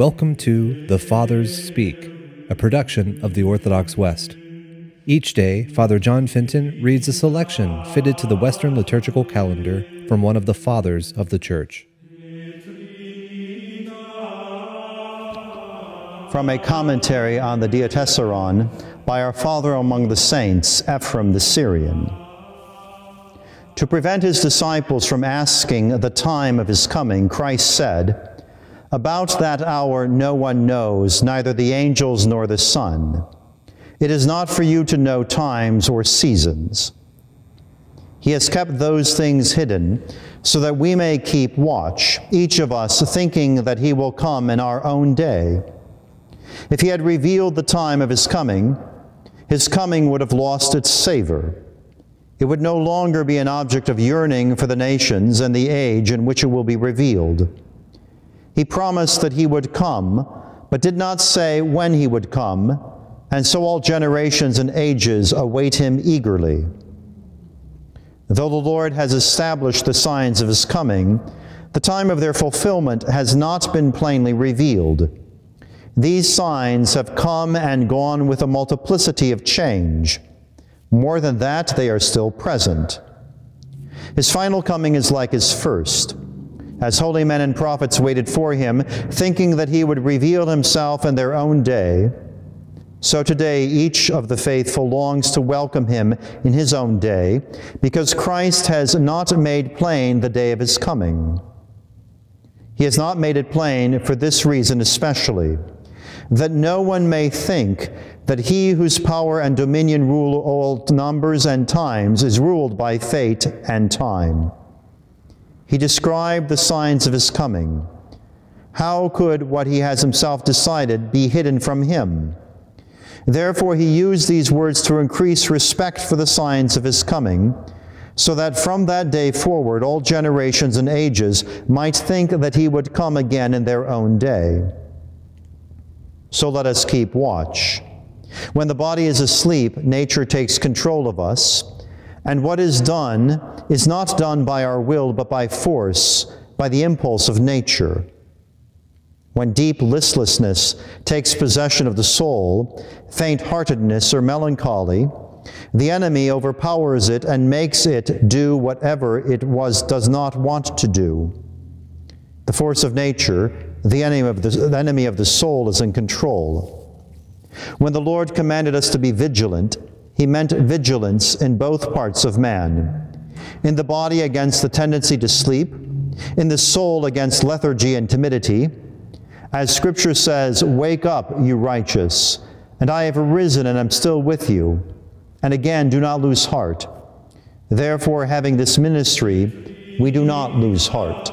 Welcome to The Fathers Speak, a production of the Orthodox West. Each day, Father John Fenton reads a selection fitted to the Western liturgical calendar from one of the Fathers of the Church. From a commentary on the Diatessaron by our Father among the Saints, Ephrem the Syrian. To prevent his disciples from asking the time of his coming, Christ said, about that hour no one knows, neither the angels nor the Son. It is not for you to know times or seasons. He has kept those things hidden so that we may keep watch, each of us thinking that he will come in our own day. If he had revealed the time of his coming, his coming would have lost its savor. It would no longer be an object of yearning for the nations and the age in which it will be revealed. He promised that he would come, but did not say when he would come, and so all generations and ages await him eagerly. Though the Lord has established the signs of his coming, the time of their fulfillment has not been plainly revealed. These signs have come and gone with a multiplicity of change. More than that, they are still present. His final coming is like his first as holy men and prophets waited for him, thinking that he would reveal himself in their own day. So today, each of the faithful longs to welcome him in his own day, because Christ has not made plain the day of his coming. He has not made it plain for this reason especially, that no one may think that he whose power and dominion rule all numbers and times is ruled by fate and time. He described the signs of his coming. How could what he has himself decided be hidden from him? Therefore, he used these words to increase respect for the signs of his coming, so that from that day forward all generations and ages might think that he would come again in their own day. So let us keep watch. When the body is asleep, nature takes control of us and what is done is not done by our will, but by force, by the impulse of nature. When deep listlessness takes possession of the soul, faint heartedness or melancholy, the enemy overpowers it and makes it do whatever it was does not want to do. The force of nature, the enemy of the, the enemy of the soul, is in control. When the Lord commanded us to be vigilant, he meant vigilance in both parts of man in the body against the tendency to sleep, in the soul against lethargy and timidity. As Scripture says, Wake up, you righteous, and I have arisen and am still with you. And again, do not lose heart. Therefore, having this ministry, we do not lose heart.